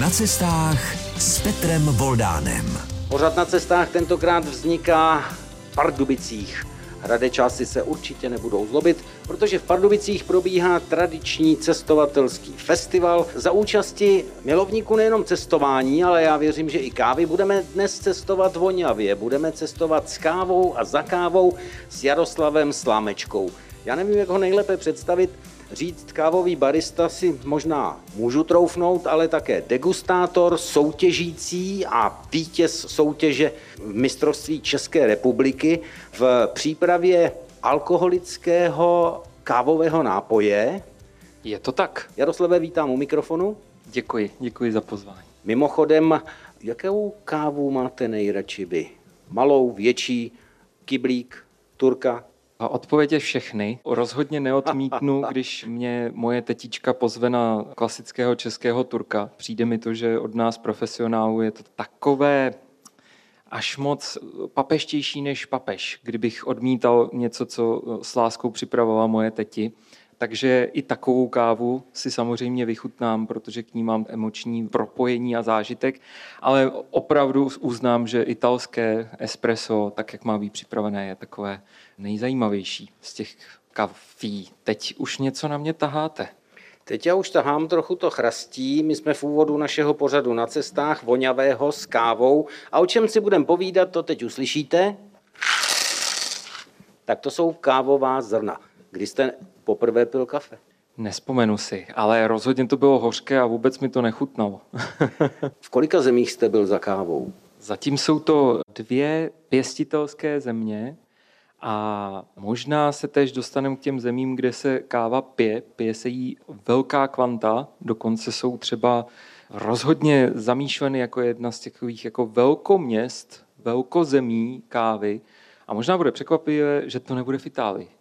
Na cestách s Petrem Voldánem. Pořad na cestách tentokrát vzniká v Pardubicích. Hradečáci se určitě nebudou zlobit, protože v Pardubicích probíhá tradiční cestovatelský festival za účasti milovníků nejenom cestování, ale já věřím, že i kávy. Budeme dnes cestovat vonavě, budeme cestovat s kávou a za kávou s Jaroslavem Slámečkou. Já nevím, jak ho nejlépe představit, Říct kávový barista si možná můžu troufnout, ale také degustátor, soutěžící a vítěz soutěže v mistrovství České republiky v přípravě alkoholického kávového nápoje. Je to tak. Jaroslave, vítám u mikrofonu. Děkuji, děkuji za pozvání. Mimochodem, jakou kávu máte nejradši vy? Malou, větší, kyblík, turka? A odpověď je všechny. Rozhodně neodmítnu, když mě moje tetička pozve na klasického českého turka. Přijde mi to, že od nás profesionálů je to takové až moc papeštější než papež, kdybych odmítal něco, co s láskou připravovala moje teti. Takže i takovou kávu si samozřejmě vychutnám, protože k ní mám emoční propojení a zážitek, ale opravdu uznám, že italské espresso, tak jak má být připravené, je takové nejzajímavější z těch kafí. Teď už něco na mě taháte. Teď já už tahám trochu to chrastí. My jsme v úvodu našeho pořadu na cestách voňavého s kávou. A o čem si budeme povídat, to teď uslyšíte. Tak to jsou kávová zrna. Kdy jste poprvé pil kafe? Nespomenu si, ale rozhodně to bylo hořké a vůbec mi to nechutnalo. v kolika zemích jste byl za kávou? Zatím jsou to dvě pěstitelské země a možná se tež dostaneme k těm zemím, kde se káva pije. Pije se jí velká kvanta, dokonce jsou třeba rozhodně zamýšleny jako jedna z takových jako velkoměst, velkozemí kávy. A možná bude překvapivé, že to nebude v Itálii.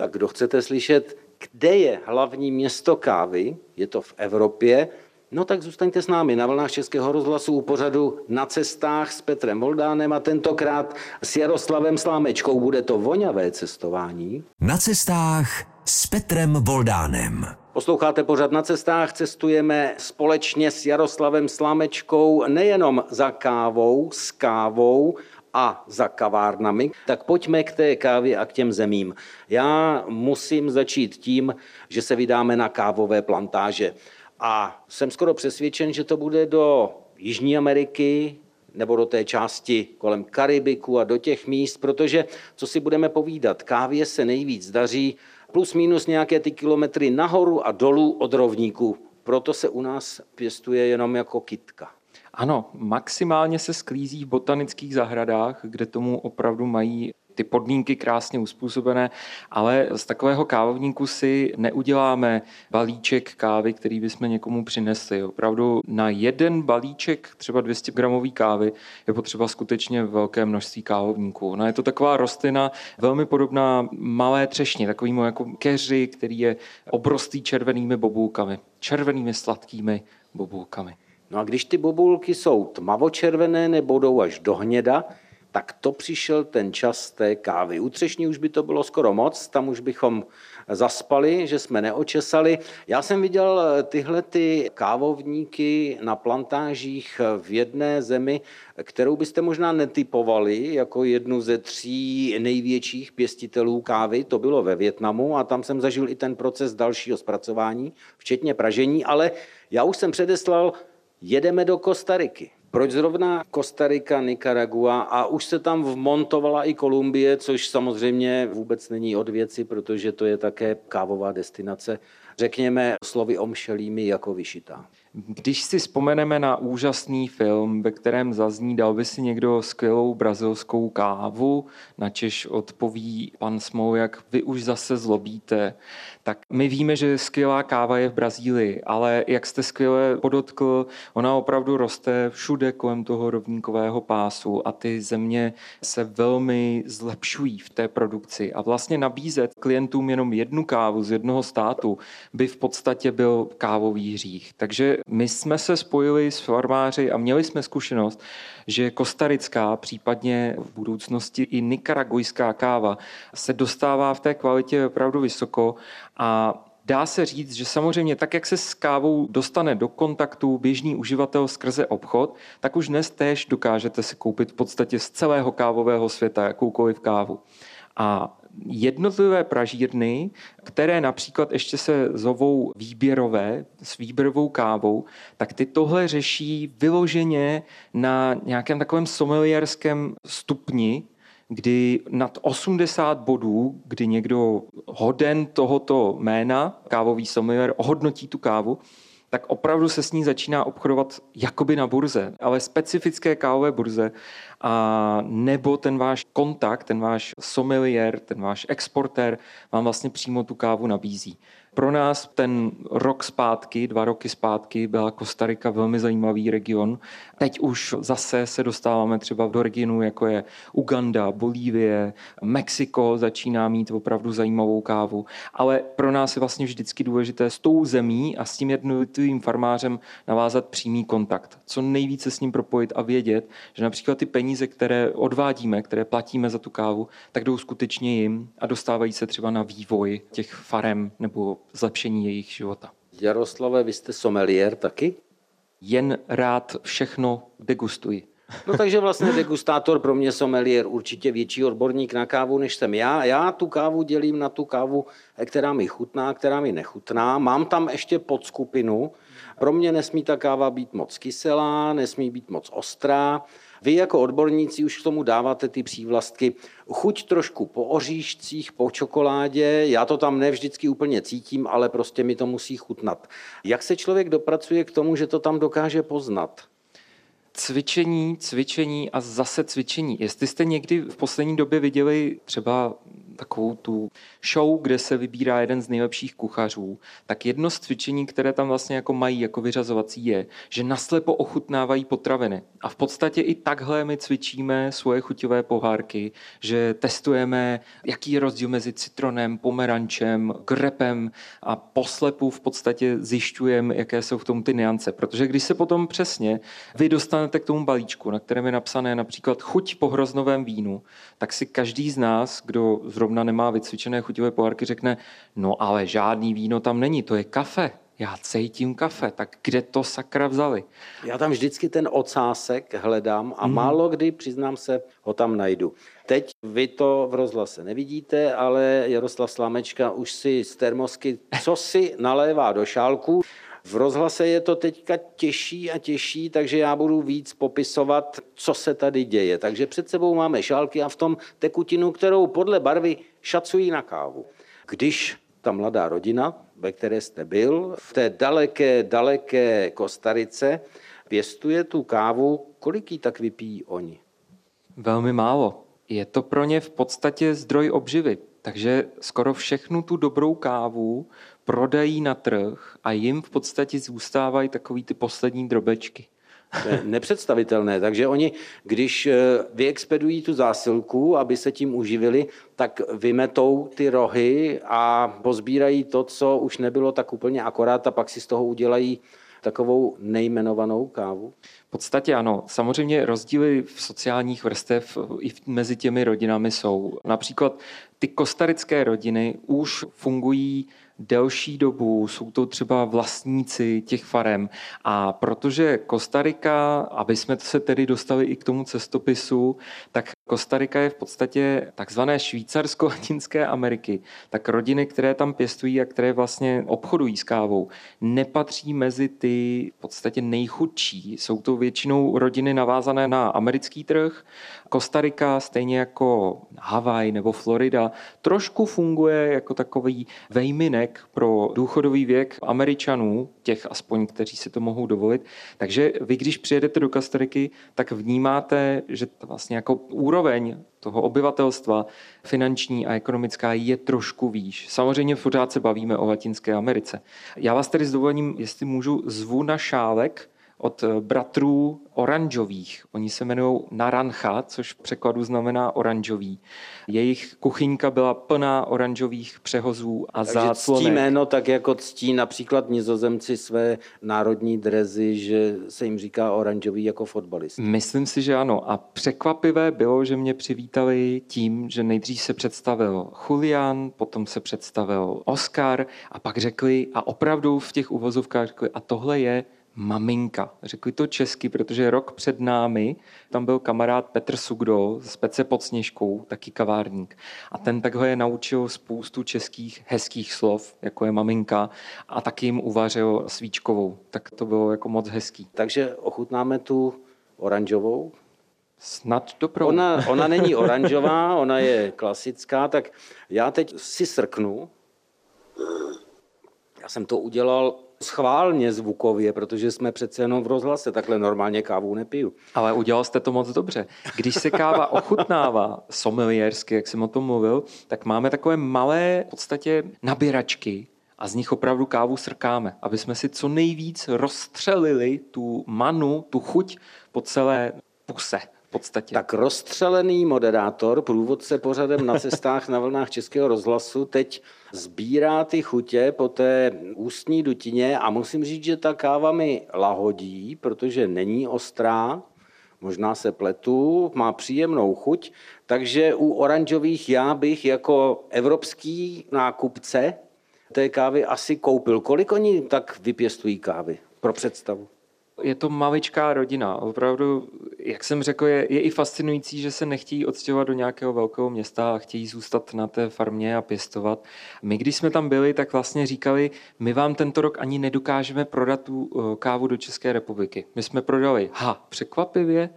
Tak kdo chcete slyšet, kde je hlavní město kávy, je to v Evropě, No tak zůstaňte s námi na vlnách Českého rozhlasu u pořadu Na cestách s Petrem Voldánem a tentokrát s Jaroslavem Slámečkou. Bude to voňavé cestování. Na cestách s Petrem Voldánem. Posloucháte pořad na cestách, cestujeme společně s Jaroslavem Slámečkou nejenom za kávou, s kávou, a za kavárnami, tak pojďme k té kávě a k těm zemím. Já musím začít tím, že se vydáme na kávové plantáže. A jsem skoro přesvědčen, že to bude do Jižní Ameriky, nebo do té části kolem Karibiku a do těch míst, protože, co si budeme povídat, kávě se nejvíc daří plus minus nějaké ty kilometry nahoru a dolů od rovníku. Proto se u nás pěstuje jenom jako kitka. Ano, maximálně se sklízí v botanických zahradách, kde tomu opravdu mají ty podmínky krásně uspůsobené, ale z takového kávovníku si neuděláme balíček kávy, který bychom někomu přinesli. Opravdu na jeden balíček třeba 200 gramový kávy je potřeba skutečně velké množství kávovníků. No je to taková rostlina velmi podobná malé třešně, takovýmu jako keři, který je obrostlý červenými bobulkami, červenými sladkými bobulkami. No a když ty bobulky jsou tmavočervené nebo jdou až do hněda, tak to přišel ten čas té kávy. U třešní už by to bylo skoro moc, tam už bychom zaspali, že jsme neočesali. Já jsem viděl tyhle ty kávovníky na plantážích v jedné zemi, kterou byste možná netypovali jako jednu ze tří největších pěstitelů kávy. To bylo ve Větnamu a tam jsem zažil i ten proces dalšího zpracování, včetně pražení, ale já už jsem předeslal, jedeme do Kostariky. Proč zrovna Kostarika, Nicaragua a už se tam vmontovala i Kolumbie, což samozřejmě vůbec není od věci, protože to je také kávová destinace, řekněme slovy omšelými jako vyšitá. Když si vzpomeneme na úžasný film, ve kterém zazní, dal by si někdo skvělou brazilskou kávu, načež odpoví pan Smou, jak vy už zase zlobíte, tak my víme, že skvělá káva je v Brazílii, ale jak jste skvěle podotkl, ona opravdu roste všude kolem toho rovníkového pásu a ty země se velmi zlepšují v té produkci. A vlastně nabízet klientům jenom jednu kávu z jednoho státu by v podstatě byl kávový hřích. Takže my jsme se spojili s farmáři a měli jsme zkušenost, že kostarická, případně v budoucnosti i nikaragujská káva se dostává v té kvalitě opravdu vysoko a dá se říct, že samozřejmě tak, jak se s kávou dostane do kontaktu běžný uživatel skrze obchod, tak už dnes též dokážete si koupit v podstatě z celého kávového světa jakoukoliv kávu. A jednotlivé pražírny, které například ještě se zovou výběrové, s výběrovou kávou, tak ty tohle řeší vyloženě na nějakém takovém sommelierském stupni, kdy nad 80 bodů, kdy někdo hoden tohoto jména, kávový sommelier, ohodnotí tu kávu, tak opravdu se s ní začíná obchodovat jakoby na burze, ale specifické kávové burze a nebo ten váš kontakt, ten váš sommelier, ten váš exportér vám vlastně přímo tu kávu nabízí. Pro nás ten rok zpátky, dva roky zpátky, byla Kostarika velmi zajímavý region. Teď už zase se dostáváme třeba do regionu, jako je Uganda, Bolívie, Mexiko začíná mít opravdu zajímavou kávu. Ale pro nás je vlastně vždycky důležité s tou zemí a s tím jednotlivým farmářem navázat přímý kontakt. Co nejvíce s ním propojit a vědět, že například ty peníze, které odvádíme, které platíme za tu kávu, tak jdou skutečně jim a dostávají se třeba na vývoj těch farem nebo zlepšení jejich života. Jaroslave, vy jste someliér taky? Jen rád všechno degustuji. No takže vlastně degustátor pro mě someliér určitě větší odborník na kávu, než jsem já. Já tu kávu dělím na tu kávu, která mi chutná, která mi nechutná. Mám tam ještě podskupinu. Pro mě nesmí ta káva být moc kyselá, nesmí být moc ostrá. Vy jako odborníci už k tomu dáváte ty přívlastky. Chuť trošku po oříšcích, po čokoládě, já to tam ne vždycky úplně cítím, ale prostě mi to musí chutnat. Jak se člověk dopracuje k tomu, že to tam dokáže poznat? Cvičení, cvičení a zase cvičení. Jestli jste někdy v poslední době viděli třeba takovou tu show, kde se vybírá jeden z nejlepších kuchařů, tak jedno z cvičení, které tam vlastně jako mají jako vyřazovací je, že naslepo ochutnávají potraviny. A v podstatě i takhle my cvičíme svoje chuťové pohárky, že testujeme, jaký je rozdíl mezi citronem, pomerančem, grepem a poslepu v podstatě zjišťujeme, jaké jsou v tom ty niance. Protože když se potom přesně vy dostanete k tomu balíčku, na kterém je napsané například chuť po hroznovém vínu, tak si každý z nás, kdo zrovna nemá vycvičené chutivé pohárky, řekne, no ale žádný víno tam není, to je kafe. Já cítím kafe, tak kde to sakra vzali? Já tam vždycky ten ocásek hledám a mm. málo kdy, přiznám se, ho tam najdu. Teď vy to v rozhlase nevidíte, ale Jaroslav Slamečka už si z termosky co si nalévá do šálku. V rozhlase je to teďka těžší a těžší, takže já budu víc popisovat, co se tady děje. Takže před sebou máme šálky a v tom tekutinu, kterou podle barvy šacují na kávu. Když ta mladá rodina, ve které jste byl, v té daleké, daleké Kostarice, pěstuje tu kávu, kolik jí tak vypijí oni? Velmi málo. Je to pro ně v podstatě zdroj obživy. Takže skoro všechnu tu dobrou kávu prodají na trh a jim v podstatě zůstávají takový ty poslední drobečky. To je nepředstavitelné. Takže oni, když eh, vyexpedují tu zásilku, aby se tím uživili, tak vymetou ty rohy a pozbírají to, co už nebylo tak úplně akorát a pak si z toho udělají takovou nejmenovanou kávu? V podstatě ano. Samozřejmě rozdíly v sociálních vrstev i mezi těmi rodinami jsou. Například ty kostarické rodiny už fungují delší dobu, jsou to třeba vlastníci těch farem. A protože Kostarika, aby jsme se tedy dostali i k tomu cestopisu, tak Kostarika je v podstatě takzvané Švýcarsko Latinské Ameriky. Tak rodiny, které tam pěstují a které vlastně obchodují s kávou, nepatří mezi ty v podstatě nejchudší. Jsou to většinou rodiny navázané na americký trh. Kostarika, stejně jako Havaj nebo Florida, trošku funguje jako takový vejminek pro důchodový věk Američanů, těch aspoň, kteří si to mohou dovolit. Takže vy, když přijedete do Kostariky, tak vnímáte, že to vlastně jako úroveň toho obyvatelstva finanční a ekonomická je trošku výš. Samozřejmě pořád se bavíme o Latinské Americe. Já vás tedy s dovolením, jestli můžu, zvu na šálek od bratrů oranžových. Oni se jmenují Narancha, což v překladu znamená oranžový. Jejich kuchyňka byla plná oranžových přehozů a Takže záclonek. ctí jméno tak jako ctí například nizozemci své národní drezy, že se jim říká oranžový jako fotbalist. Myslím si, že ano. A překvapivé bylo, že mě přivítali tím, že nejdřív se představil Julian, potom se představil Oscar a pak řekli, a opravdu v těch uvozovkách řekli, a tohle je maminka. Řekli to česky, protože rok před námi tam byl kamarád Petr Sugdo z Pece pod Sněžkou, taky kavárník. A ten takhle je naučil spoustu českých hezkých slov, jako je maminka, a taky jim uvařil svíčkovou. Tak to bylo jako moc hezký. Takže ochutnáme tu oranžovou. Snad dobrou. Ona, ona není oranžová, ona je klasická, tak já teď si srknu. Já jsem to udělal schválně zvukově, protože jsme přece jenom v rozhlase, takhle normálně kávu nepiju. Ale udělal jste to moc dobře. Když se káva ochutnává sommeliersky, jak jsem o tom mluvil, tak máme takové malé v podstatě nabíračky, a z nich opravdu kávu srkáme, aby jsme si co nejvíc rozstřelili tu manu, tu chuť po celé puse podstatě. Tak rozstřelený moderátor, průvodce pořadem na cestách na vlnách Českého rozhlasu, teď sbírá ty chutě po té ústní dutině a musím říct, že ta káva mi lahodí, protože není ostrá, možná se pletu, má příjemnou chuť, takže u oranžových já bych jako evropský nákupce té kávy asi koupil. Kolik oni tak vypěstují kávy pro představu? Je to maličká rodina. Opravdu, jak jsem řekl, je, je i fascinující, že se nechtějí odstěhovat do nějakého velkého města a chtějí zůstat na té farmě a pěstovat. My, když jsme tam byli, tak vlastně říkali, my vám tento rok ani nedokážeme prodat tu eh, kávu do České republiky. My jsme prodali, ha, překvapivě,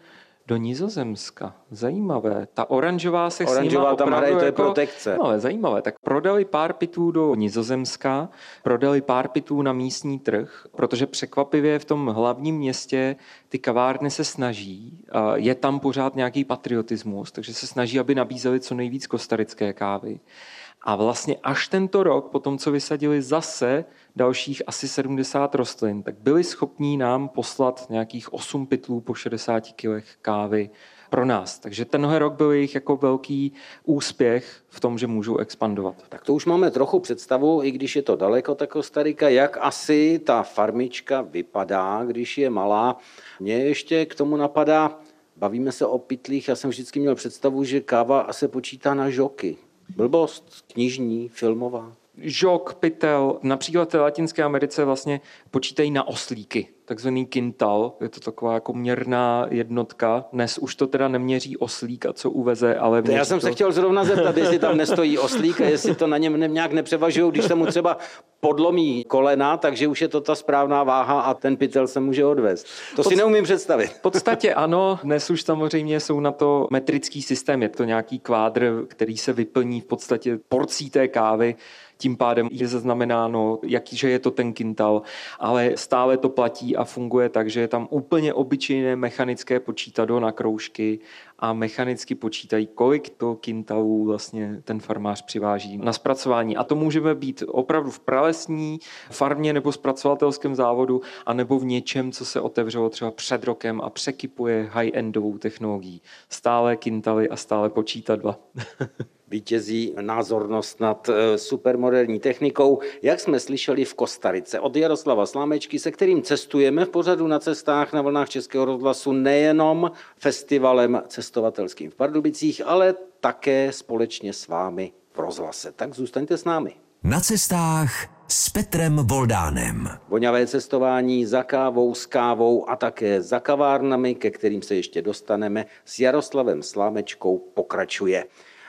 do Nizozemska. Zajímavé. Ta oranžová se Oranžová s tam hraje, to je jako, protekce. No, ale zajímavé. Tak prodali pár pitů do Nizozemska, prodali pár pitů na místní trh, protože překvapivě v tom hlavním městě ty kavárny se snaží, je tam pořád nějaký patriotismus, takže se snaží, aby nabízeli co nejvíc kostarické kávy. A vlastně až tento rok, po tom, co vysadili zase dalších asi 70 rostlin, tak byli schopní nám poslat nějakých 8 pytlů po 60 kilech kávy pro nás. Takže tenhle rok byl jejich jako velký úspěch v tom, že můžou expandovat. Tak to už máme trochu představu, i když je to daleko, ta Kostarika, jak asi ta farmička vypadá, když je malá. Mně ještě k tomu napadá, bavíme se o pytlích, já jsem vždycky měl představu, že káva se počítá na žoky. Blbost, knižní, filmová. Žok, pytel, například v Latinské Americe vlastně počítají na oslíky takzvaný kintal, je to taková jako měrná jednotka. Dnes už to teda neměří oslík a co uveze, ale... Já jsem to... se chtěl zrovna zeptat, jestli tam nestojí oslík a jestli to na něm nějak nepřevažují, když se mu třeba podlomí kolena, takže už je to ta správná váha a ten pytel se může odvést. To Pod... si neumím představit. V podstatě ano, dnes už samozřejmě jsou na to metrický systém, je to nějaký kvádr, který se vyplní v podstatě porcí té kávy tím pádem je zaznamenáno, jaký, že je to ten kintal, ale stále to platí a funguje tak, že je tam úplně obyčejné mechanické počítadlo na kroužky a mechanicky počítají, kolik to kintalů vlastně ten farmář přiváží na zpracování. A to můžeme být opravdu v pralesní farmě nebo zpracovatelském závodu, anebo v něčem, co se otevřelo třeba před rokem a překypuje high-endovou technologií. Stále kintaly a stále počítadla. vítězí názornost nad eh, supermoderní technikou, jak jsme slyšeli v Kostarice od Jaroslava Slámečky, se kterým cestujeme v pořadu na cestách na vlnách Českého rozhlasu nejenom festivalem cestovatelským v Pardubicích, ale také společně s vámi v rozhlase. Tak zůstaňte s námi. Na cestách s Petrem Voldánem. Voňavé cestování za kávou, s kávou a také za kavárnami, ke kterým se ještě dostaneme, s Jaroslavem Slámečkou pokračuje.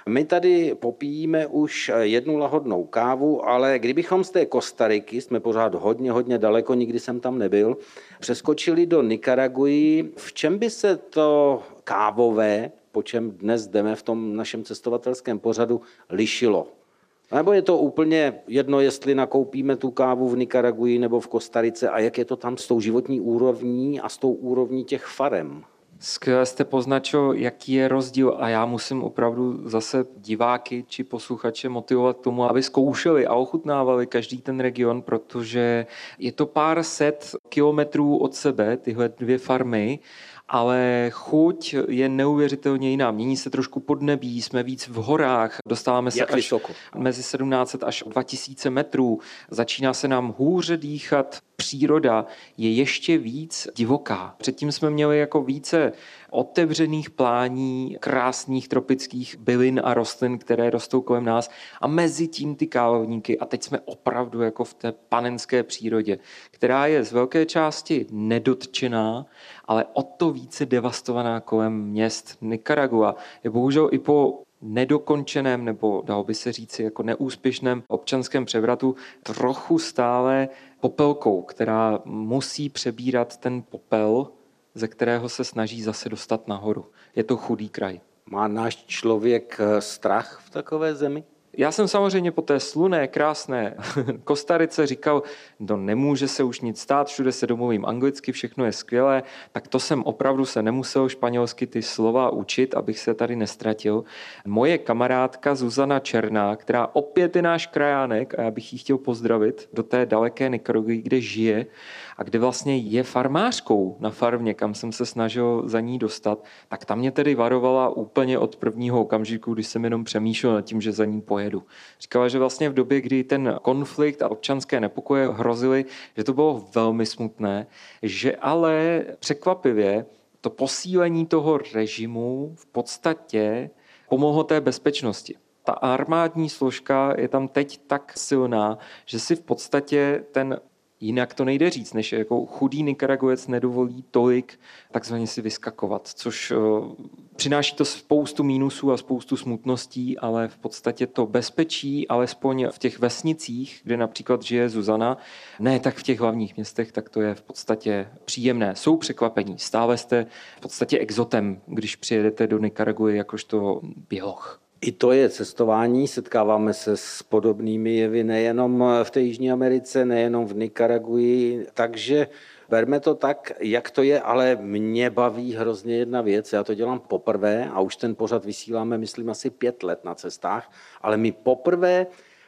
My tady popíjíme už jednu lahodnou kávu, ale kdybychom z té Kostariky, jsme pořád hodně, hodně daleko, nikdy jsem tam nebyl, přeskočili do Nikaraguji, v čem by se to kávové, po čem dnes jdeme v tom našem cestovatelském pořadu, lišilo? Nebo je to úplně jedno, jestli nakoupíme tu kávu v Nikaraguji nebo v Kostarice a jak je to tam s tou životní úrovní a s tou úrovní těch farem? Skvěle jste poznačil, jaký je rozdíl a já musím opravdu zase diváky či posluchače motivovat k tomu, aby zkoušeli a ochutnávali každý ten region, protože je to pár set kilometrů od sebe, tyhle dvě farmy, ale chuť je neuvěřitelně jiná. Mění se trošku podnebí, jsme víc v horách, dostáváme se Jak až vysoko? mezi 1700 až 2000 metrů, začíná se nám hůře dýchat, příroda je ještě víc divoká. Předtím jsme měli jako více otevřených plání, krásných tropických bylin a rostlin, které rostou kolem nás a mezi tím ty kávovníky a teď jsme opravdu jako v té panenské přírodě, která je z velké části nedotčená, ale o to více devastovaná kolem měst. Nicaragua je bohužel i po nedokončeném nebo dalo by se říci jako neúspěšném občanském převratu trochu stále popelkou, která musí přebírat ten popel, ze kterého se snaží zase dostat nahoru. Je to chudý kraj. Má náš člověk eh, strach v takové zemi? Já jsem samozřejmě po té sluné, krásné Kostarice říkal, no nemůže se už nic stát, všude se domluvím anglicky, všechno je skvělé, tak to jsem opravdu se nemusel španělsky ty slova učit, abych se tady nestratil. Moje kamarádka Zuzana Černá, která opět je náš krajánek a já bych ji chtěl pozdravit do té daleké Nikaraguy, kde žije a kde vlastně je farmářkou na farmě, kam jsem se snažil za ní dostat, tak tam mě tedy varovala úplně od prvního okamžiku, když jsem jenom přemýšlel nad tím, že za ní pojedu. Říkala, že vlastně v době, kdy ten konflikt a občanské nepokoje hrozily, že to bylo velmi smutné, že ale překvapivě to posílení toho režimu v podstatě pomohlo té bezpečnosti. Ta armádní složka je tam teď tak silná, že si v podstatě ten Jinak to nejde říct, než jako chudý Nikaraguec nedovolí tolik takzvaně si vyskakovat, což eh, přináší to spoustu mínusů a spoustu smutností, ale v podstatě to bezpečí, alespoň v těch vesnicích, kde například žije Zuzana, ne tak v těch hlavních městech, tak to je v podstatě příjemné. Jsou překvapení. Stále jste v podstatě exotem, když přijedete do Nikaraguji jakožto běloch. I to je cestování, setkáváme se s podobnými jevy nejenom v té Jižní Americe, nejenom v Nikaraguji, takže berme to tak, jak to je, ale mě baví hrozně jedna věc, já to dělám poprvé a už ten pořad vysíláme, myslím, asi pět let na cestách, ale my poprvé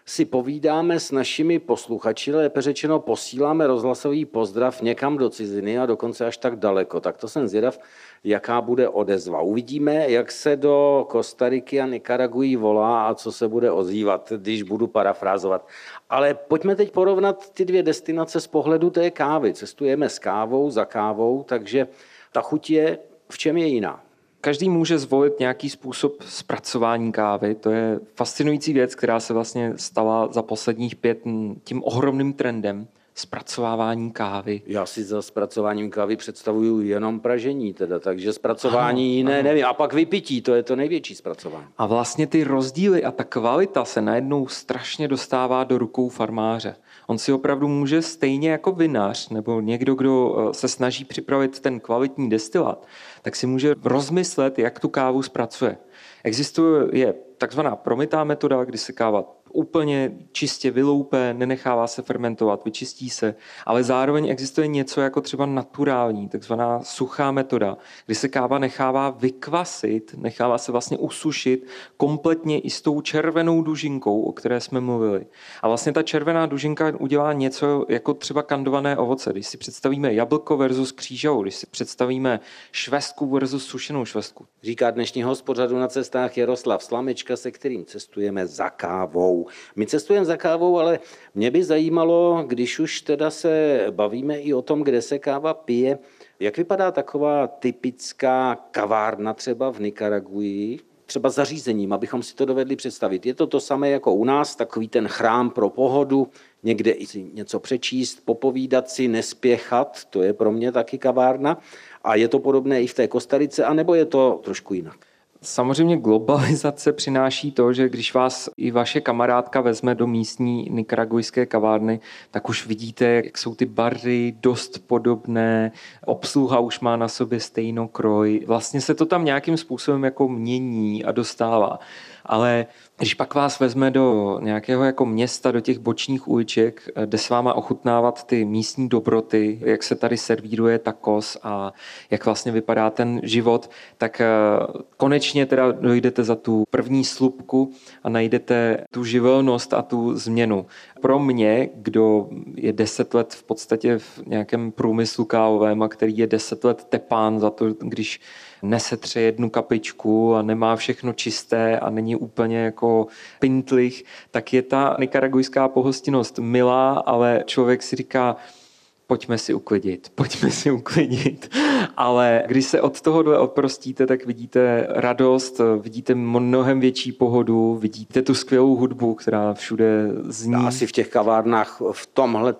si povídáme s našimi posluchači, lépe řečeno posíláme rozhlasový pozdrav někam do ciziny a dokonce až tak daleko. Tak to jsem zvědav, jaká bude odezva. Uvidíme, jak se do Kostariky a Nikaragují volá a co se bude ozývat, když budu parafrázovat. Ale pojďme teď porovnat ty dvě destinace z pohledu té kávy. Cestujeme s kávou, za kávou, takže ta chuť je v čem je jiná? Každý může zvolit nějaký způsob zpracování kávy. To je fascinující věc, která se vlastně stala za posledních pět tím ohromným trendem zpracovávání kávy. Já si za zpracováním kávy představuju jenom pražení, teda, takže zpracování ano, jiné ano. nevím. A pak vypití, to je to největší zpracování. A vlastně ty rozdíly a ta kvalita se najednou strašně dostává do rukou farmáře. On si opravdu může stejně jako vinař nebo někdo, kdo eh, se snaží připravit ten kvalitní destilát, tak si může rozmyslet, jak tu kávu zpracuje. Existuje takzvaná promitá metoda, kdy se káva úplně čistě vyloupe, nenechává se fermentovat, vyčistí se, ale zároveň existuje něco jako třeba naturální, takzvaná suchá metoda, kdy se káva nechává vykvasit, nechává se vlastně usušit kompletně i s tou červenou dužinkou, o které jsme mluvili. A vlastně ta červená dužinka udělá něco jako třeba kandované ovoce. Když si představíme jablko versus křížovou, když si představíme švestku versus sušenou švestku. Říká dnešní hospodřadu na cestách Jaroslav Slamečka, se kterým cestujeme za kávou. My cestujeme za kávou, ale mě by zajímalo, když už teda se bavíme i o tom, kde se káva pije, jak vypadá taková typická kavárna třeba v Nikaraguji, třeba zařízením, abychom si to dovedli představit. Je to to samé jako u nás, takový ten chrám pro pohodu, někde i si něco přečíst, popovídat si, nespěchat, to je pro mě taky kavárna. A je to podobné i v té Kostarice, anebo je to trošku jinak? Samozřejmě globalizace přináší to, že když vás i vaše kamarádka vezme do místní nikaragujské kavárny, tak už vidíte, jak jsou ty bary dost podobné, obsluha už má na sobě stejnokroj. Vlastně se to tam nějakým způsobem jako mění a dostává. Ale když pak vás vezme do nějakého jako města, do těch bočních uliček, jde s váma ochutnávat ty místní dobroty, jak se tady servíruje takos a jak vlastně vypadá ten život, tak eh, konečně teda dojdete za tu první slupku a najdete tu živelnost a tu změnu. Pro mě, kdo je deset let v podstatě v nějakém průmyslu kávovém a který je deset let tepán za to, když nesetře jednu kapičku a nemá všechno čisté a není úplně jako pintlich, tak je ta nikaragujská pohostinnost milá, ale člověk si říká, pojďme si uklidit, pojďme si uklidit. Ale když se od toho odprostíte, tak vidíte radost, vidíte mnohem větší pohodu, vidíte tu skvělou hudbu, která všude zní. Asi v těch kavárnách v tomhle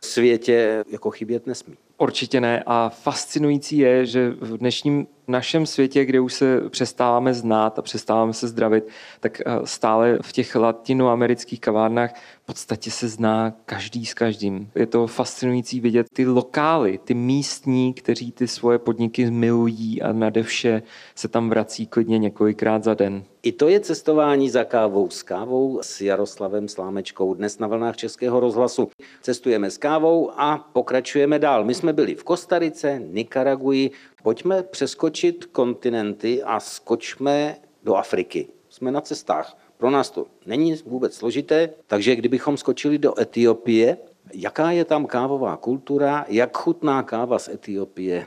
světě jako chybět nesmí. Určitě ne. A fascinující je, že v dnešním našem světě, kde už se přestáváme znát a přestáváme se zdravit, tak eh, stále v těch latinoamerických kavárnách podstatě se zná každý s každým. Je to fascinující vidět ty lokály, ty místní, kteří ty svoje podniky milují a nadevše se tam vrací klidně několikrát za den. I to je cestování za kávou s kávou s Jaroslavem Slámečkou dnes na vlnách Českého rozhlasu. Cestujeme s kávou a pokračujeme dál. My jsme byli v Kostarice, Nikaraguji, Pojďme přeskočit kontinenty a skočme do Afriky. Jsme na cestách. Pro nás to není vůbec složité, takže kdybychom skočili do Etiopie, jaká je tam kávová kultura, jak chutná káva z Etiopie?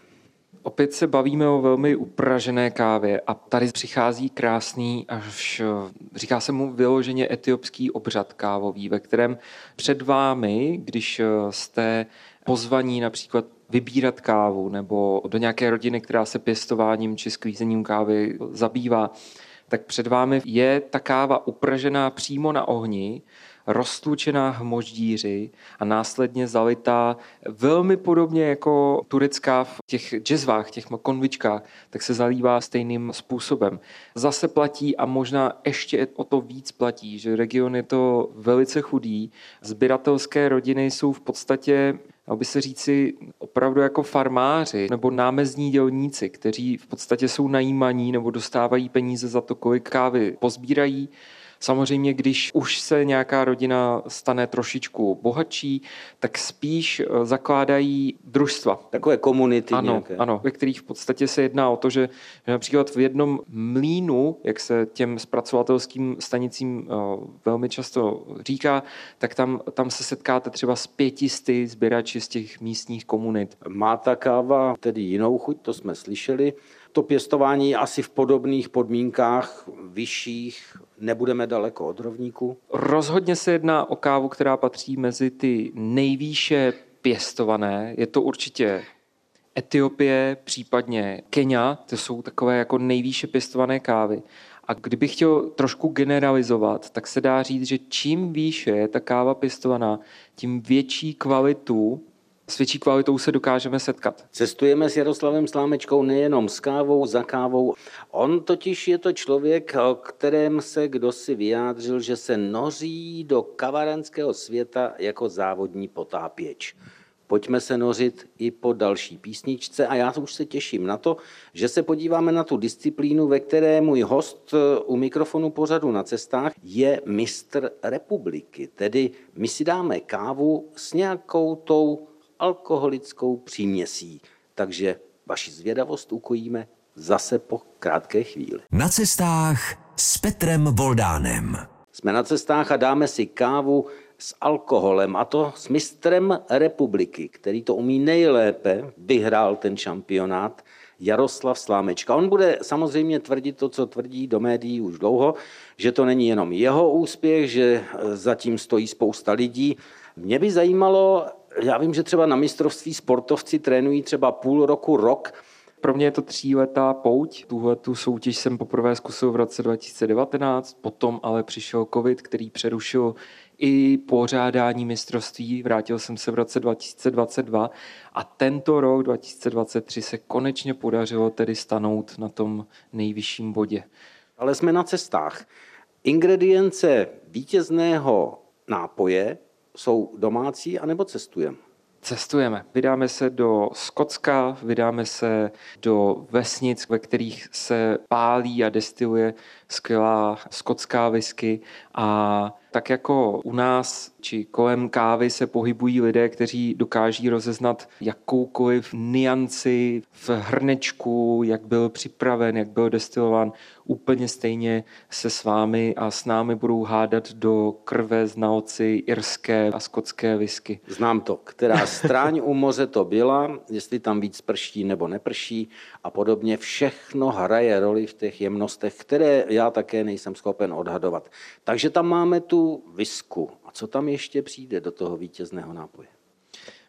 Opět se bavíme o velmi upražené kávě a tady přichází krásný, až říká se mu vyloženě etiopský obřad kávový, ve kterém před vámi, když jste pozvaní například vybírat kávu nebo do nějaké rodiny, která se pěstováním či sklízením kávy zabývá, tak před vámi je ta káva upražená přímo na ohni, roztlučená hmoždíři a následně zalitá velmi podobně jako turecká v těch džezvách, těch konvičkách, tak se zalívá stejným způsobem. Zase platí a možná ještě o to víc platí, že region je to velice chudý. Zběratelské rodiny jsou v podstatě dalo by se říci opravdu jako farmáři nebo námezní dělníci, kteří v podstatě jsou najímaní nebo dostávají peníze za to, kolik kávy pozbírají Samozřejmě, když už se nějaká rodina stane trošičku bohatší, tak spíš eh, zakládají družstva. Takové komunity ano, nějaké. Ano, ve kterých v podstatě se jedná o to, že, například v jednom mlínu, jak se těm zpracovatelským stanicím uh, velmi často říká, tak tam, tam se setkáte třeba s pětisty sběrači z těch místních komunit. Má ta káva tedy jinou chuť, to jsme slyšeli to pěstování asi v podobných podmínkách, vyšších, nebudeme daleko od rovníku? Rozhodně se jedná o kávu, která patří mezi ty nejvýše pěstované. Je to určitě Etiopie, případně Kenia, to jsou takové jako nejvýše pěstované kávy. A kdybych chtěl trošku generalizovat, tak se dá říct, že čím výše je ta káva pěstovaná, tím větší kvalitu s větší kvalitou se dokážeme setkat. Cestujeme s Jaroslavem Slámečkou nejenom s kávou, za kávou. On totiž je to člověk, o kterém se kdo si vyjádřil, že se noří do kavarenského světa jako závodní potápěč. Pojďme se nořit i po další písničce a já už se těším na to, že se podíváme na tu disciplínu, ve které můj host u mikrofonu pořadu na cestách je mistr republiky. Tedy my si dáme kávu s nějakou tou alkoholickou příměsí. Takže vaši zvědavost ukojíme zase po krátké chvíli. Na cestách s Petrem Voldánem. Jsme na cestách a dáme si kávu s alkoholem, a to s mistrem republiky, který to umí nejlépe, vyhrál ten šampionát, Jaroslav Slámečka. On bude samozřejmě tvrdit to, co tvrdí do médií už dlouho, že to není jenom jeho úspěch, že zatím stojí spousta lidí. Mě by zajímalo, já vím, že třeba na mistrovství sportovci trénují třeba půl roku, rok. Pro mě je to tříletá pouť. Tuhle tu soutěž jsem poprvé zkusil v roce 2019, potom ale přišel covid, který přerušil i pořádání mistrovství. Vrátil jsem se v roce 2022 a tento rok 2023 se konečně podařilo tedy stanout na tom nejvyšším bodě. Ale jsme na cestách. Ingredience vítězného nápoje jsou domácí anebo cestujeme? Cestujeme. Vydáme se do Skotska, vydáme se do vesnic, ve kterých se pálí a destiluje skvělá skotská whisky a tak jako u nás či kolem kávy se pohybují lidé, kteří dokáží rozeznat jakoukoliv nianci v hrnečku, jak byl připraven, jak byl destilován, úplně stejně se s vámi a s námi budou hádat do krve znalci irské a skotské whisky. Znám to, která stráň u moře to byla, jestli tam víc prší nebo neprší a podobně. Všechno hraje roli v těch jemnostech, které já také nejsem schopen odhadovat. Takže tam máme tu visku. A co tam ještě přijde do toho vítězného nápoje?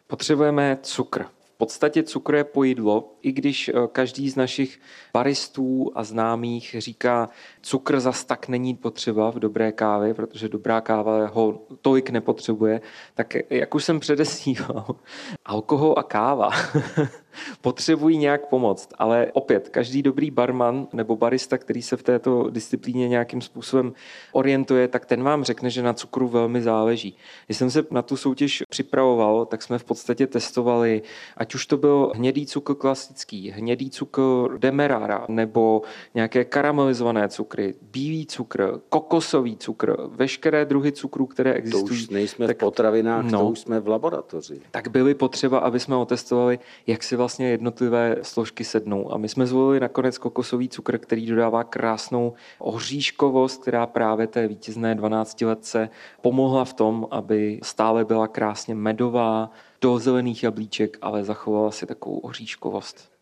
Potřebujeme cukr. V podstatě cukr je pojídlo, i když eh, každý z našich baristů a známých říká, cukr zas tak není potřeba v dobré kávě, protože dobrá káva ho tolik nepotřebuje, tak jak už jsem předesíval, alkohol a káva potřebují nějak pomoct. Ale opět, každý dobrý barman nebo barista, který se v této disciplíně nějakým způsobem orientuje, tak ten vám řekne, že na cukru velmi záleží. Když jsem se na tu soutěž připravoval, tak jsme v podstatě testovali, ať už to byl hnědý cukr klasický, hnědý cukr demerara nebo nějaké karamelizované cukry, bílý cukr, kokosový cukr, veškeré druhy cukrů, které existují. To už nejsme tak, v potravinách, no, to už jsme v laboratoři. Tak byly potřeba, aby jsme otestovali, jak si vlastně jednotlivé složky sednou. A my jsme zvolili nakonec kokosový cukr, který dodává krásnou oříškovost, která právě té vítězné 12 letce pomohla v tom, aby stále byla krásně medová, do zelených jablíček, ale zachovala si takovou oříškovost.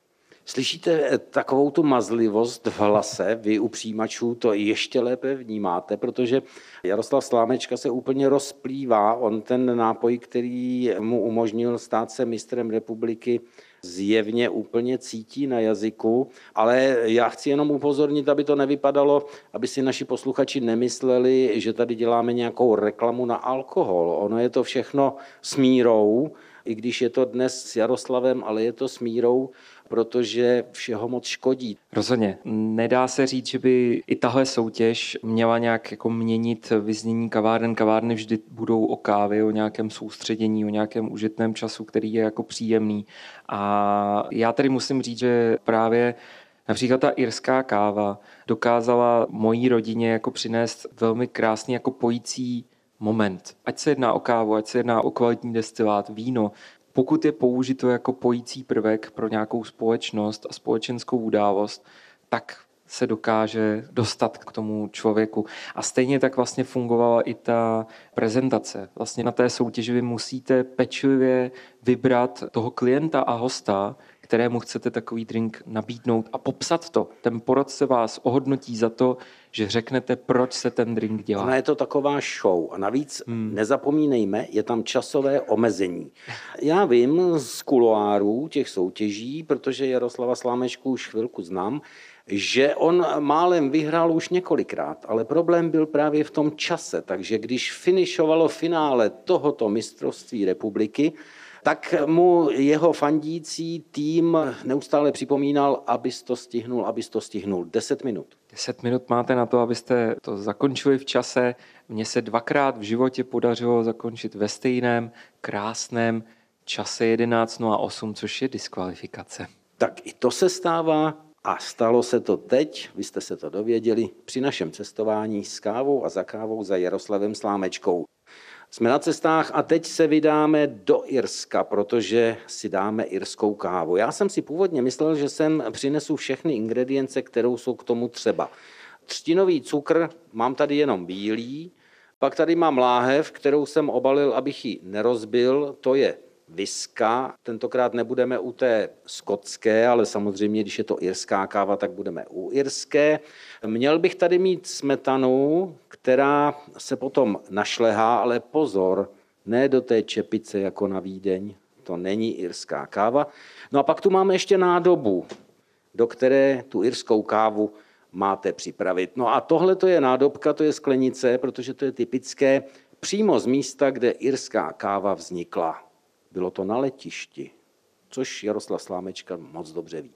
Slyšíte takovou tu mazlivost v hlase, vy u přijímačů to ještě lépe vnímáte, protože Jaroslav Slámečka se úplně rozplývá. On ten nápoj, který mu umožnil stát se mistrem republiky, zjevně úplně cítí na jazyku, ale já chci jenom upozornit, aby to nevypadalo, aby si naši posluchači nemysleli, že tady děláme nějakou reklamu na alkohol. Ono je to všechno smírou, i když je to dnes s Jaroslavem, ale je to smírou, protože všeho moc škodí. Rozhodně. Nedá se říct, že by i tahle soutěž měla nějak jako měnit vyznění kaváren. Kavárny vždy budou o kávě, o nějakém soustředění, o nějakém užitném času, který je jako příjemný. A já tady musím říct, že právě Například ta irská káva dokázala mojí rodině jako přinést velmi krásný jako pojící moment. Ať se jedná o kávu, ať se jedná o kvalitní destilát, víno, pokud je použito jako pojící prvek pro nějakou společnost a společenskou událost, tak se dokáže dostat k tomu člověku. A stejně tak vlastně fungovala i ta prezentace. Vlastně na té soutěži vy musíte pečlivě vybrat toho klienta a hosta, kterému chcete takový drink nabídnout a popsat to. Ten poradce vás ohodnotí za to, že řeknete, proč se ten drink dělá. Ona je to taková show a navíc hmm. nezapomínejme, je tam časové omezení. Já vím z kuloárů těch soutěží, protože Jaroslava Slámečku už chvilku znám, že on málem vyhrál už několikrát, ale problém byl právě v tom čase, takže když finišovalo finále tohoto mistrovství republiky, tak mu jeho fandící tým neustále připomínal, abys to stihnul, abys to stihnul. Deset minut. Deset minut máte na to, abyste to zakončili v čase. Mně se dvakrát v životě podařilo zakončit ve stejném krásném čase 11.08, což je diskvalifikace. Tak i to se stává a stalo se to teď, vy jste se to dověděli, při našem cestování s kávou a za kávou za Jaroslavem Slámečkou. Jsme na cestách a teď se vydáme do Irska, protože si dáme irskou kávu. Já jsem si původně myslel, že sem přinesu všechny ingredience, kterou jsou k tomu třeba. Třtinový cukr mám tady jenom bílý, pak tady mám láhev, kterou jsem obalil, abych ji nerozbil, to je viska. Tentokrát nebudeme u té skotské, ale samozřejmě, když je to irská káva, tak budeme u irské. Měl bych tady mít smetanu, která se potom našlehá, ale pozor, ne do té čepice jako na Vídeň, to není irská káva. No a pak tu máme ještě nádobu, do které tu irskou kávu máte připravit. No a tohle to je nádobka, to je sklenice, protože to je typické přímo z místa, kde irská káva vznikla. Bylo to na letišti, což Jaroslav Slámečka moc dobře ví.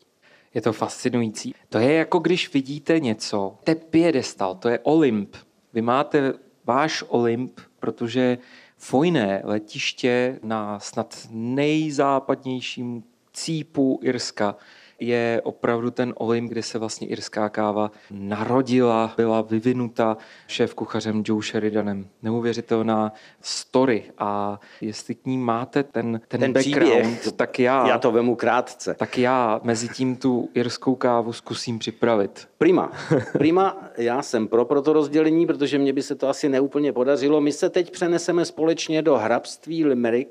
Je to fascinující. To je jako když vidíte něco, to je piedestal, to je Olymp. Vy máte váš Olymp, protože Fojné letiště na snad nejzápadnějším cípu Irska je opravdu ten Olymp, kde se vlastně irská káva narodila, byla vyvinuta šéf kuchařem Joe Sheridanem. Neuvěřitelná story a jestli k ní máte ten, ten, ten background, příběh, tak já... Já to vemu krátce. Tak já mezi tím tu irskou kávu zkusím připravit. Prima. Prima, já jsem pro, pro to rozdělení, protože mě by se to asi neúplně podařilo. My se teď přeneseme společně do hrabství Limerick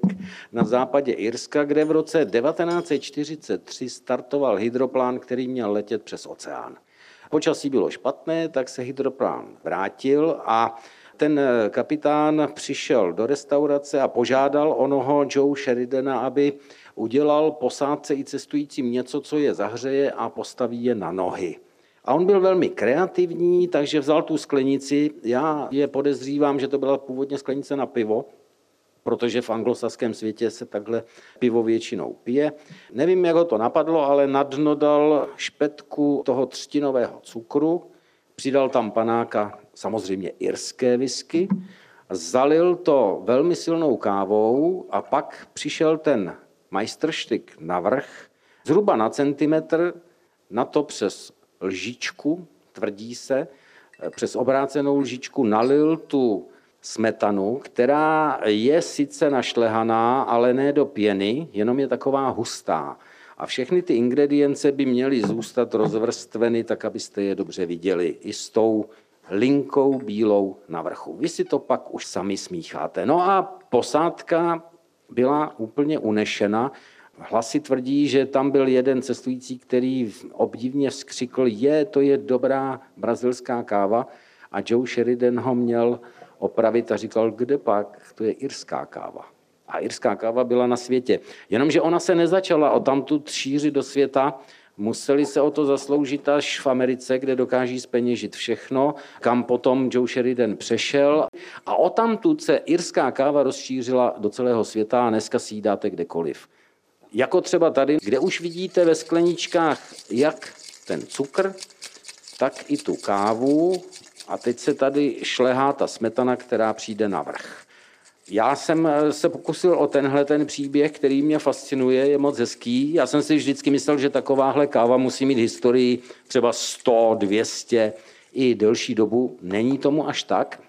na západě Irska, kde v roce 1943 startoval hydroplán, který měl letět přes oceán. Počasí bylo špatné, tak se hydroplán vrátil a ten kapitán přišel do restaurace a požádal onoho Joe Sheridana, aby udělal posádce i cestujícím něco, co je zahřeje a postaví je na nohy. A on byl velmi kreativní, takže vzal tu sklenici. Já je podezřívám, že to byla původně sklenice na pivo, protože v anglosaském světě se takhle pivo většinou pije. Nevím, jak ho to napadlo, ale na dno dal špetku toho třtinového cukru, přidal tam panáka, samozřejmě irské whisky, zalil to velmi silnou kávou a pak přišel ten majstrštyk navrch, zhruba na centimetr, na to přes lžičku, tvrdí se, přes obrácenou lžičku nalil tu smetanu, která je sice našlehaná, ale ne do pěny, jenom je taková hustá. A všechny ty ingredience by měly zůstat rozvrstveny, tak abyste je dobře viděli. I s tou linkou bílou na vrchu. Vy si to pak už sami smícháte. No a posádka byla úplně unešena. Hlasy tvrdí, že tam byl jeden cestující, který obdivně skřikl, je, to je dobrá brazilská káva. A Joe Sheridan ho měl opravit a říkal, kde pak, to je irská káva. A irská káva byla na světě. Jenomže ona se nezačala o tamtu šířit do světa, Museli se o to zasloužit až v Americe, kde dokáží speněžit všechno, kam potom Joe Sheridan přešel. A o tamtud se irská káva rozšířila do celého světa a dneska si ji dáte kdekoliv. Jako třeba tady, kde už vidíte ve skleničkách jak ten cukr, tak i tu kávu a teď se tady šlehá ta smetana, která přijde na vrch. Já jsem eh, se pokusil o tenhle ten příběh, který mě fascinuje, je moc hezký. Já jsem si vždycky myslel, že takováhle káva musí mít historii třeba 100, 200 i delší dobu. Není tomu až tak.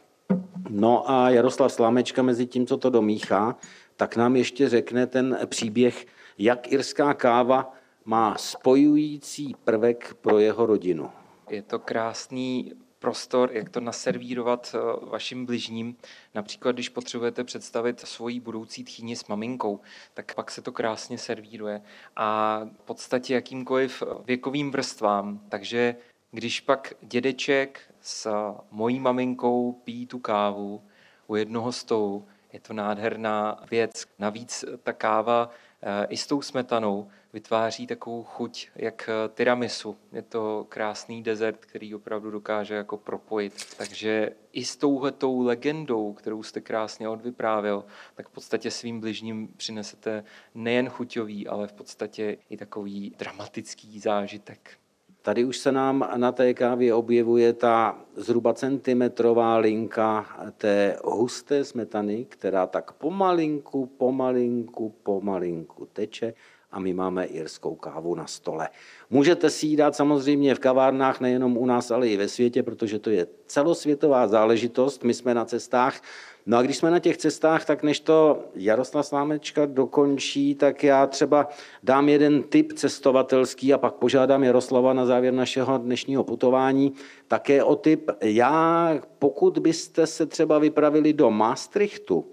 No a Jaroslav Slámečka mezi tím, co to domíchá, tak nám ještě řekne ten příběh, jak irská káva má spojující prvek pro jeho rodinu. Je to krásný prostor, jak to naservírovat eh, vašim bližním. Například, když potřebujete představit svoji budoucí tchýni s maminkou, tak pak se to krásně servíruje. A v podstatě jakýmkoliv věkovým vrstvám. Takže když pak dědeček s mojí maminkou pijí tu kávu u jednoho stolu, je to nádherná věc. Navíc ta káva eh, i s tou smetanou vytváří takovou chuť jak eh, tiramisu. Je to krásný dezert, který opravdu dokáže jako propojit. Takže i s touhletou legendou, kterou jste krásně odvyprávil, tak v podstatě svým bližním přinesete nejen chuťový, ale v podstatě i takový dramatický zážitek. Tady už se nám na té kávě objevuje ta zhruba centimetrová linka té husté smetany, která tak pomalinku, pomalinku, pomalinku teče a my máme irskou kávu na stole. Můžete si ji dát samozřejmě v kavárnách, nejenom u nás, ale i ve světě, protože to je celosvětová záležitost. My jsme na cestách. No a když jsme na těch cestách, tak než to Jaroslav Slámečka dokončí, tak já třeba dám jeden tip cestovatelský a pak požádám Jaroslava na závěr našeho dnešního putování také o tip. Já, pokud byste se třeba vypravili do Maastrichtu,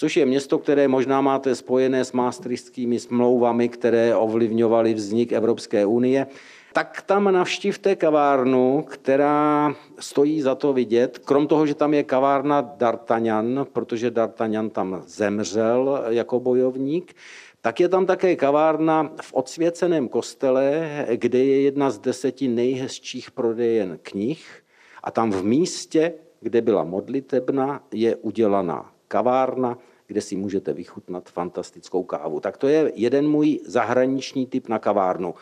což je město, které možná máte spojené s maastrichtskými smlouvami, které ovlivňovaly vznik Evropské unie, tak tam navštivte kavárnu, která stojí za to vidět. Krom toho, že tam je kavárna D'Artagnan, protože D'Artagnan tam zemřel jako bojovník, tak je tam také kavárna v odsvěceném kostele, kde je jedna z deseti nejhezčích prodejen knih. A tam v místě, kde byla modlitebna, je udělaná kavárna, kde si můžete vychutnat fantastickou kávu. Tak to je jeden můj zahraniční typ na kavárnu.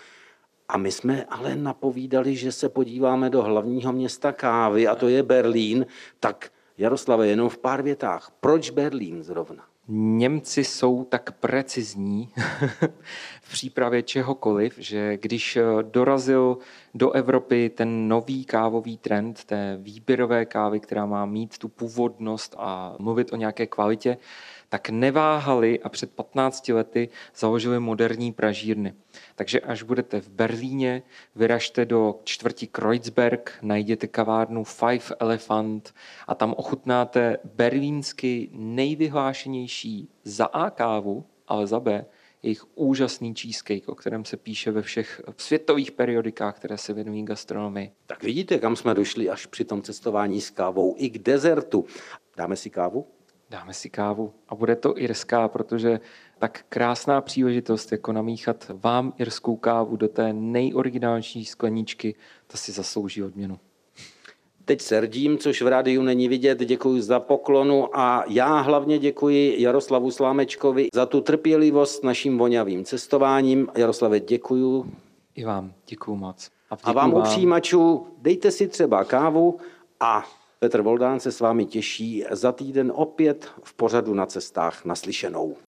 A my jsme ale napovídali, že se podíváme do hlavního města kávy, a to je Berlín. Tak Jaroslave, jenom v pár větách. Proč Berlín zrovna? Němci jsou tak precizní v přípravě čehokoliv, že když dorazil do Evropy ten nový kávový trend té výběrové kávy, která má mít tu původnost a mluvit o nějaké kvalitě, tak neváhali a před 15 lety založili moderní pražírny. Takže až budete v Berlíně, vyražte do čtvrtí Kreuzberg, najděte kavárnu Five Elephant a tam ochutnáte berlínsky nejvyhlášenější za A kávu, ale za B jejich úžasný cheesecake, o kterém se píše ve všech světových periodikách, které se věnují gastronomii. Tak vidíte, kam jsme došli až při tom cestování s kávou i k dezertu. Dáme si kávu? Dáme si kávu a bude to irská, protože tak krásná příležitost, jako namíchat vám irskou kávu do té nejoriginálnější skleničky, to si zaslouží odměnu. Teď se rdím, což v rádiu není vidět. Děkuji za poklonu a já hlavně děkuji Jaroslavu Slámečkovi za tu trpělivost naším voňavým cestováním. Jaroslave, děkuji. I vám děkuji moc. A, a vám, vám, u přijímačů, dejte si třeba kávu a Petr Voldán se s vámi těší za týden opět v pořadu na cestách naslyšenou.